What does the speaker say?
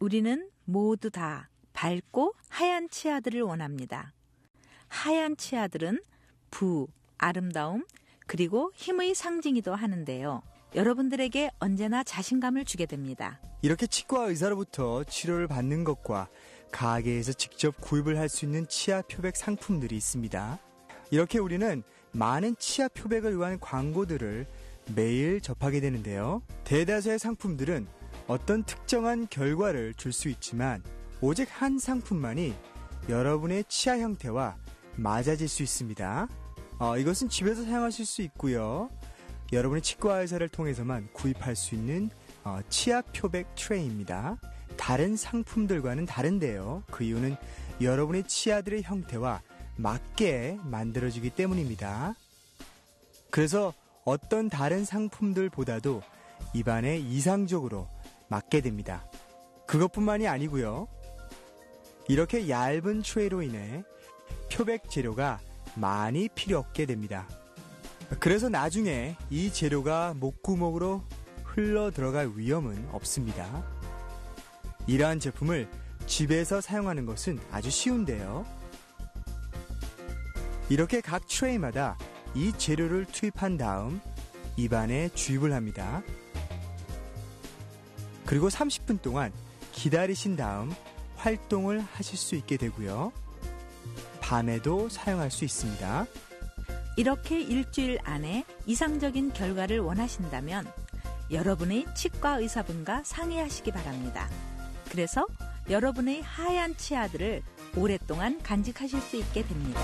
우리는 모두 다 밝고 하얀 치아들을 원합니다. 하얀 치아들은 부, 아름다움, 그리고 힘의 상징이기도 하는데요. 여러분들에게 언제나 자신감을 주게 됩니다. 이렇게 치과 의사로부터 치료를 받는 것과 가게에서 직접 구입을 할 수 있는 치아 표백 상품들이 있습니다. 이렇게 우리는 많은 치아 표백을 위한 광고들을 매일 접하게 되는데요. 대다수의 상품들은 어떤 특정한 결과를 줄 수 있지만 오직 한 상품만이 여러분의 치아 형태와 맞아질 수 있습니다. 어, 이것은 집에서 사용하실 수 있고요. 여러분의 치과 의사를 통해서만 구입할 수 있는 어, 치아 표백 트레이입니다. 다른 상품들과는 다른데요. 그 이유는 여러분의 치아들의 형태와 맞게 만들어지기 때문입니다. 그래서 어떤 다른 상품들보다도 입안에 이상적으로 맞게 됩니다. 그것뿐만이 아니고요. 이렇게 얇은 트레이로 인해 표백 재료가 많이 필요 없게 됩니다. 그래서 나중에 이 재료가 목구멍으로 흘러 들어갈 위험은 없습니다. 이러한 제품을 집에서 사용하는 것은 아주 쉬운데요. 이렇게 각 트레이마다 이 재료를 투입한 다음 입안에 주입을 합니다. 그리고 30분 동안 기다리신 다음 활동을 하실 수 있게 되고요. 밤에도 사용할 수 있습니다. 이렇게 일주일 안에 이상적인 결과를 원하신다면 여러분의 치과 의사분과 상의하시기 바랍니다. 그래서 여러분의 하얀 치아들을 오랫동안 간직하실 수 있게 됩니다.